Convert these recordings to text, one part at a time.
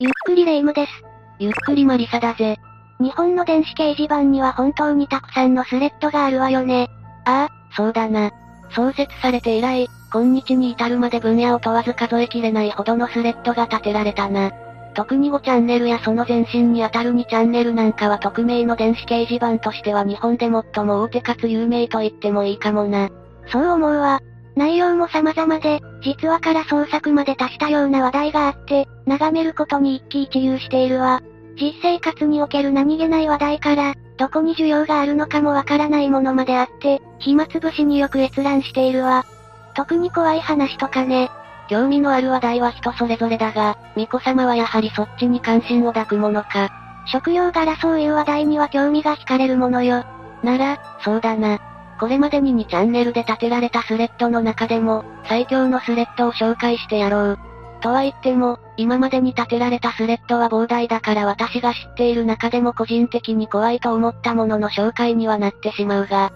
ゆっくりレ夢ムです。ゆっくりマリサだぜ。日本の電子掲示板には本当にたくさんのスレッドがあるわよね。ああ、そうだな。創設されて以来、今日に至るまで分野を問わず数えきれないほどのスレッドが立てられたな。特に5チャンネルやその前身にあたる2チャンネルなんかは匿名の電子掲示板としては日本で最も大手かつ有名と言ってもいいかもな。そう思うわ。内容も様々で、実話から創作まで足したような話題があって、眺めることに一喜一憂しているわ。実生活における何気ない話題から、どこに需要があるのかもわからないものまであって、暇つぶしによく閲覧しているわ。特に怖い話とかね。興味のある話題は人それぞれだが、巫女様はやはりそっちに関心を抱くものか。食用柄そういう話題には興味が惹かれるものよ。なら、そうだな。これまでに2チャンネルで立てられたスレッドの中でも、最強のスレッドを紹介してやろう。とは言っても、今までに立てられたスレッドは膨大だから私が知っている中でも個人的に怖いと思ったものの紹介にはなってしまうが。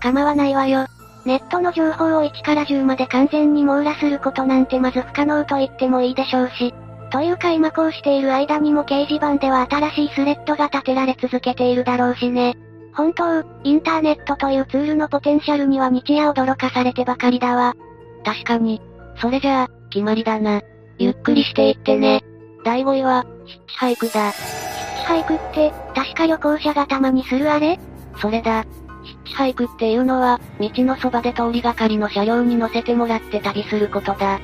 構わないわよ。ネットの情報を1から10まで完全に網羅することなんてまず不可能と言ってもいいでしょうし。というか今こうしている間にも掲示板では新しいスレッドが立てられ続けているだろうしね。本当、インターネットというツールのポテンシャルには日夜驚かされてばかりだわ。確かに。それじゃあ、決まりだな。ゆっくりしていってね。第5位は、ヒッチハイクだ。ヒッチハイクって、確か旅行者がたまにするあれ？それだ。ヒッチハイクっていうのは、道のそばで通りがかりの車両に乗せてもらって旅することだ。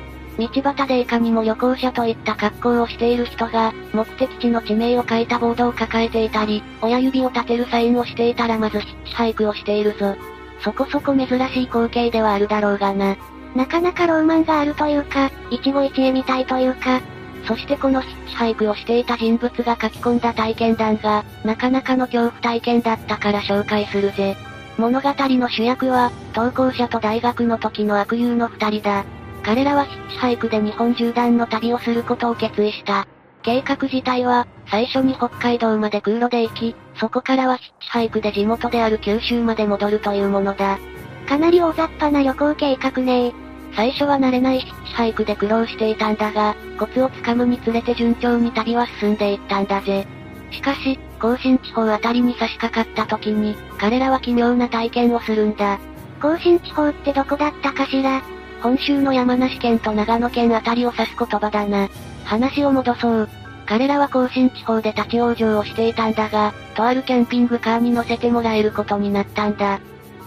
道端でいかにも旅行者といった格好をしている人が、目的地の地名を書いたボードを抱えていたり、親指を立てるサインをしていたらまずヒッチハイクをしているぞ。そこそこ珍しい光景ではあるだろうがな。なかなかローマンがあるというか、一期一会みたいというか、そしてこのヒッチハイクをしていた人物が書き込んだ体験談が、なかなかの恐怖体験だったから紹介するぜ。物語の主役は、投稿者と大学の時の悪友の二人だ。彼らはヒッチハイクで日本縦断の旅をすることを決意した。計画自体は、最初に北海道まで空路で行き、そこからはヒッチハイクで地元である九州まで戻るというものだ。かなり大雑把な旅行計画ね最初は慣れないヒッチハイクで苦労していたんだが、コツをつかむにつれて順調に旅は進んでいったんだぜ。しかし、甲信地方あたりに差し掛かった時に、彼らは奇妙な体験をするんだ。甲信地方ってどこだったかしら？本州の山梨県と長野県あたりを指す言葉だな。話を戻そう。彼らは甲信地方で立ち往生をしていたんだが、とあるキャンピングカーに乗せてもらえることになったんだ。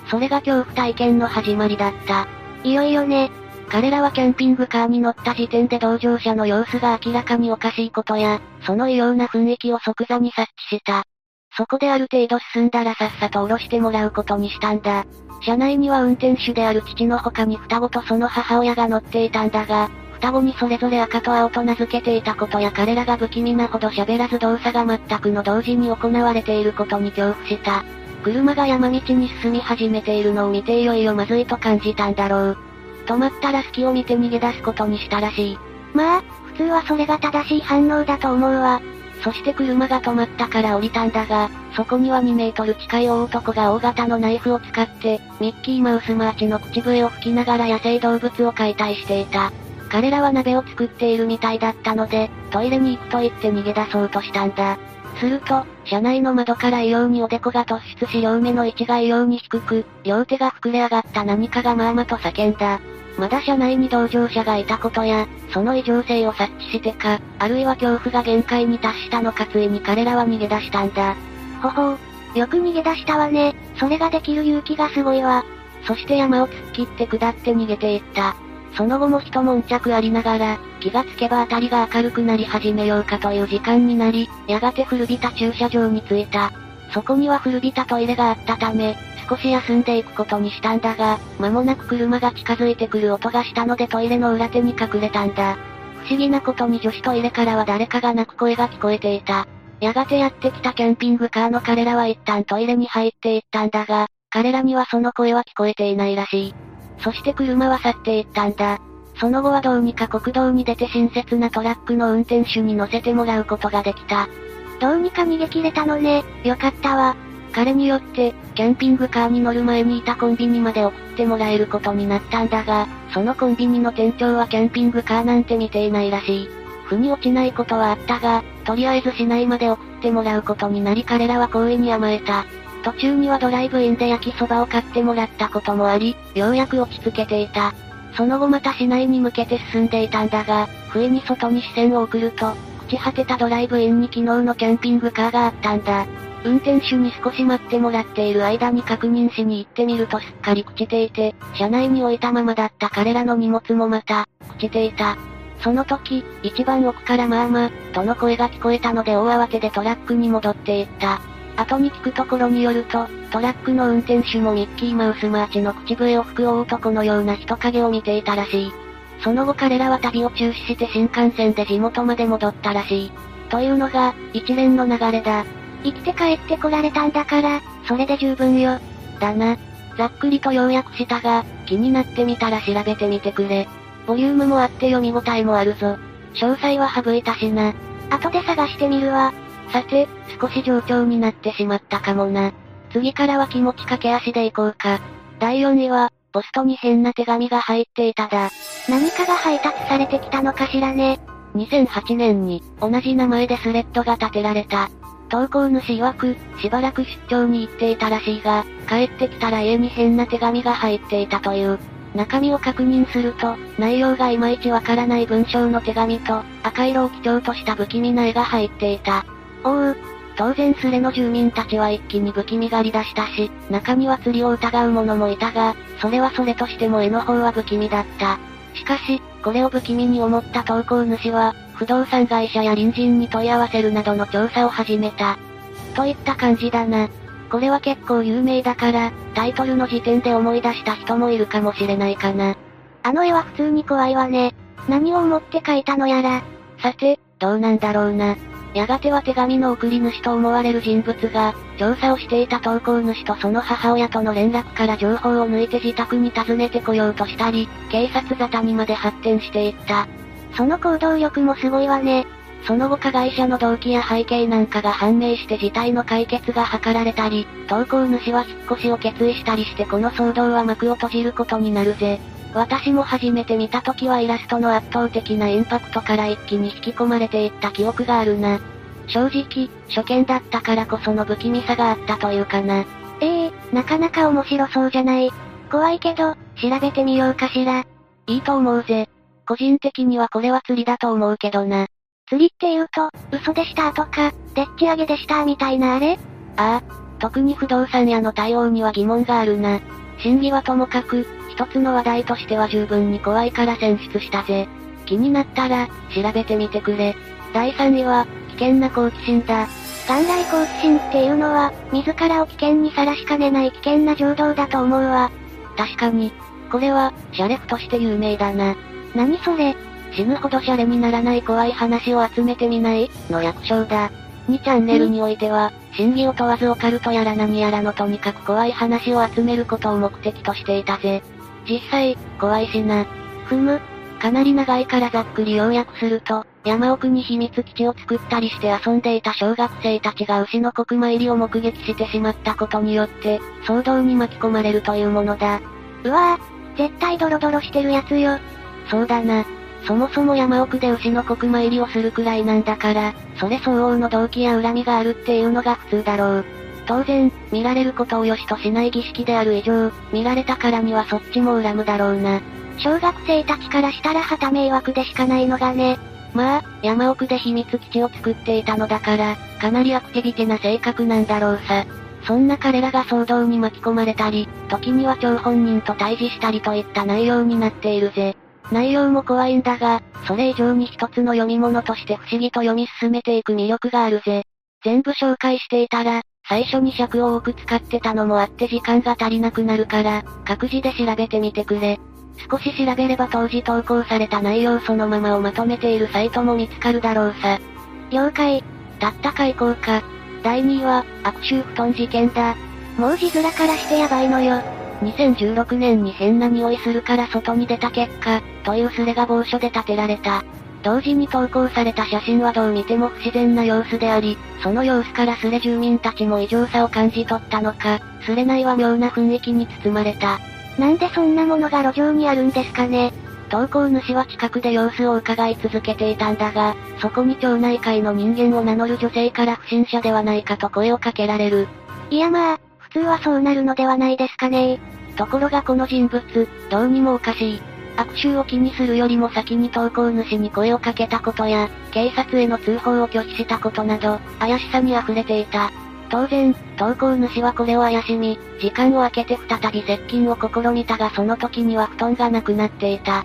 それが恐怖体験の始まりだった。いよいよね。彼らはキャンピングカーに乗った時点で同乗者の様子が明らかにおかしいことや、その異様な雰囲気を即座に察知した。そこである程度進んだらさっさと降ろしてもらうことにしたんだ。車内には運転手である父の他に双子とその母親が乗っていたんだが、双子にそれぞれ赤と青と名付けていたことや彼らが不気味なほど喋らず動作が全くの同時に行われていることに恐怖した。車が山道に進み始めているのを見ていよいよまずいと感じたんだろう。止まったら隙を見て逃げ出すことにしたらしい。まあ、普通はそれが正しい反応だと思うわ。そして車が止まったから降りたんだが、そこには2メートル近い大男が大型のナイフを使って、ミッキーマウスマーチの口笛を吹きながら野生動物を解体していた。彼らは鍋を作っているみたいだったので、トイレに行くと言って逃げ出そうとしたんだ。すると、車内の窓から異様におでこが突出し両目の位置が異様に低く、両手が膨れ上がった何かがまあまあと叫んだ。まだ車内に同乗者がいたことや、その異常性を察知してか、あるいは恐怖が限界に達したのかついに彼らは逃げ出したんだ。ほほう。よく逃げ出したわね。それができる勇気がすごいわ。そして山を突っ切って下って逃げていった。その後も一悶着ありながら、気がつけば辺りが明るくなり始めようかという時間になり、やがて古びた駐車場に着いた。そこには古びたトイレがあったため、少し休んでいくことにしたんだが、間もなく車が近づいてくる音がしたのでトイレの裏手に隠れたんだ。不思議なことに女子トイレからは誰かが泣く声が聞こえていた。やがてやってきたキャンピングカーの彼らは一旦トイレに入っていったんだが、彼らにはその声は聞こえていないらしい。そして車は去っていったんだ。その後はどうにか国道に出て親切なトラックの運転手に乗せてもらうことができた。どうにか逃げ切れたのね。よかったわ。彼によって、キャンピングカーに乗る前にいたコンビニまで送ってもらえることになったんだが、そのコンビニの店長はキャンピングカーなんて見ていないらしい。腑に落ちないことはあったが、とりあえず市内まで送ってもらうことになり彼らは好意に甘えた。途中にはドライブインで焼きそばを買ってもらったこともあり、ようやく落ち着けていた。その後また市内に向けて進んでいたんだが、不意に外に視線を送ると、朽ち果てたドライブインに昨日のキャンピングカーがあったんだ。運転手に少し待ってもらっている間に確認しに行ってみるとすっかり朽ちていて、車内に置いたままだった彼らの荷物もまた、朽ちていた。その時、一番奥からまあまあ、との声が聞こえたので大慌てでトラックに戻っていった。後に聞くところによると、トラックの運転手もミッキーマウスマーチの口笛を吹く大男のような人影を見ていたらしい。その後彼らは旅を中止して新幹線で地元まで戻ったらしい。というのが、一連の流れだ。生きて帰ってこられたんだから、それで十分よ。だな。ざっくりと要約したが、気になってみたら調べてみてくれ。ボリュームもあって読み応えもあるぞ。詳細は省いたしな。後で探してみるわ。さて、少し上調になってしまったかもな。次からは気持ち駆け足でいこうか。第4位は、ポストに変な手紙が入っていただ。何かが配達されてきたのかしらね。2008年に、同じ名前でスレッドが立てられた。投稿主曰く、しばらく出張に行っていたらしいが、帰ってきたら家に変な手紙が入っていたという。中身を確認すると、内容がいまいちわからない文章の手紙と、赤色を基調とした不気味な絵が入っていた。おう。当然スレの住民たちは一気に不気味がり出したし、中には釣りを疑う者もいたが、それはそれとしても絵の方は不気味だった。しかし、これを不気味に思った投稿主は、不動産会社や隣人に問い合わせるなどの調査を始めた。といった感じだな。これは結構有名だから、タイトルの時点で思い出した人もいるかもしれないかな。あの絵は普通に怖いわね。何を思って書いたのやら。さて、どうなんだろうな。やがては手紙の送り主と思われる人物が、調査をしていた投稿主とその母親との連絡から情報を抜いて自宅に訪ねてこようとしたり、警察沙汰にまで発展していった。その行動力もすごいわね。その後加害者の動機や背景なんかが判明して事態の解決が図られたり、投稿主は引っ越しを決意したりしてこの騒動は幕を閉じることになるぜ。私も初めて見た時はイラストの圧倒的なインパクトから一気に引き込まれていった記憶があるな。正直、初見だったからこその不気味さがあったというかな。ええー、なかなか面白そうじゃない。怖いけど、調べてみようかしら。いいと思うぜ。個人的にはこれは釣りだと思うけどな。釣りって言うと、嘘でしたとか、でっち上げでしたみたいなあれ？ああ、特に不動産屋の対応には疑問があるな。真偽はともかく、一つの話題としては十分に怖いから選出したぜ。気になったら、調べてみてくれ。第3位は、危険な好奇心だ。元来好奇心っていうのは、自らを危険にさらしかねない危険な情動だと思うわ。確かに。これは、シャレフとして有名だな。何それ死ぬほどシャレにならない怖い話を集めてみない？の略称だ。2チャンネルにおいては、真偽を問わずオカルトやら何やらのとにかく怖い話を集めることを目的としていたぜ。実際、怖いしな。ふむ。かなり長いからざっくり要約すると、山奥に秘密基地を作ったりして遊んでいた小学生たちが牛の国参りを目撃してしまったことによって、騒動に巻き込まれるというものだ。うわぁ、絶対ドロドロしてるやつよ。そうだな。そもそも山奥で牛の国参りをするくらいなんだから、それ相応の動機や恨みがあるっていうのが普通だろう。当然、見られることを良しとしない儀式である以上、見られたからにはそっちも恨むだろうな。小学生たちからしたら旗迷惑でしかないのがね。まあ、山奥で秘密基地を作っていたのだから、かなりアクティビティな性格なんだろうさ。そんな彼らが騒動に巻き込まれたり、時には張本人と対峙したりといった内容になっているぜ。内容も怖いんだが、それ以上に一つの読み物として不思議と読み進めていく魅力があるぜ。全部紹介していたら、最初に尺を多く使ってたのもあって時間が足りなくなるから、各自で調べてみてくれ。少し調べれば当時投稿された内容そのままをまとめているサイトも見つかるだろうさ。了解。たったか行こうか。第2位は、悪臭布団事件だ。もう字面からしてやばいのよ。2016年に変な匂いするから外に出た結果、というスレが某所で建てられた。同時に投稿された写真はどう見ても不自然な様子であり、その様子からスレ住民たちも異常さを感じ取ったのか、スレ内は妙な雰囲気に包まれた。なんでそんなものが路上にあるんですかね？投稿主は近くで様子を伺い続けていたんだが、そこに町内会の人間を名乗る女性から不審者ではないかと声をかけられる。いやまあ、普通はそうなるのではないですかねところがこの人物、どうにもおかしい。悪臭を気にするよりも先に投稿主に声をかけたことや、警察への通報を拒否したことなど、怪しさに溢れていた。当然、投稿主はこれを怪しみ、時間を空けて再び接近を試みたがその時には布団がなくなっていた。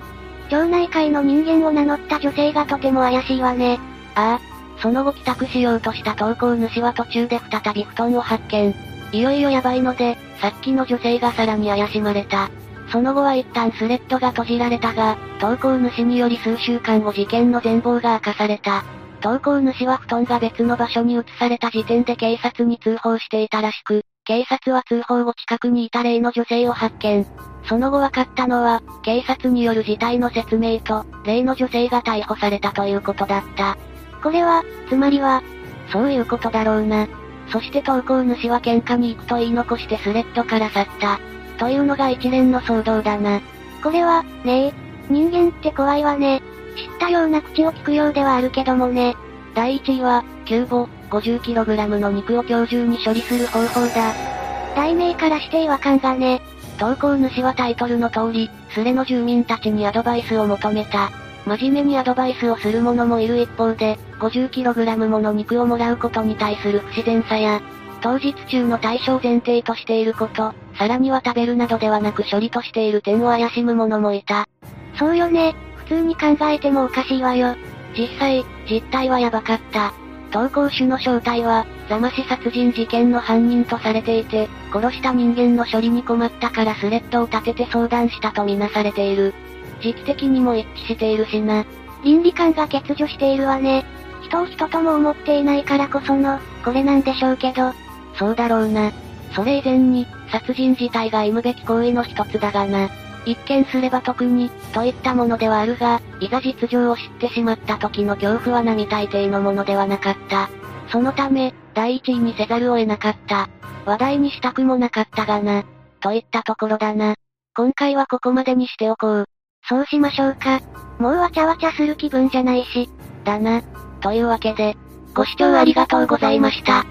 町内会の人間を名乗った女性がとても怪しいわね。ああ。その後帰宅しようとした投稿主は途中で再び布団を発見。いよいよやばいので、さっきの女性がさらに怪しまれた。その後は一旦スレッドが閉じられたが、投稿主により数週間後事件の全貌が明かされた。投稿主は布団が別の場所に移された時点で警察に通報していたらしく、警察は通報後近くにいた例の女性を発見。その後分かったのは、警察による事態の説明と、例の女性が逮捕されたということだった。これは、つまりは、そういうことだろうな。そして投稿主は喧嘩に行くと言い残してスレッドから去った。というのが一連の騒動だな。これは、ねえ、人間って怖いわね。知ったような口を聞くようではあるけどもね。第1位は、キューボ、50kg の肉を今日中に処理する方法だ。題名からして違和感がね。投稿主はタイトルの通り、スレの住民たちにアドバイスを求めた。真面目にアドバイスをする者もいる一方で、50kg もの肉をもらうことに対する不自然さや、当日中の対象前提としていること、さらには食べるなどではなく処理としている点を怪しむ者もいた。そうよね、普通に考えてもおかしいわよ。実際、実態はやばかった。投稿主の正体は、ザマシ殺人事件の犯人とされていて、殺した人間の処理に困ったからスレッドを立てて相談したとみなされている。時期的にも一致しているしな。倫理観が欠如しているわね。人を人とも思っていないからこその、これなんでしょうけど。そうだろうな。それ以前に、殺人自体が忌むべき行為の一つだがな。一見すれば特に、といったものではあるが、いざ実情を知ってしまった時の恐怖は並大抵のものではなかった。そのため、第一位にせざるを得なかった。話題にしたくもなかったがな。といったところだな。今回はここまでにしておこう。そうしましょうか。もうわちゃわちゃする気分じゃないし。だな。というわけで、ご視聴ありがとうございました。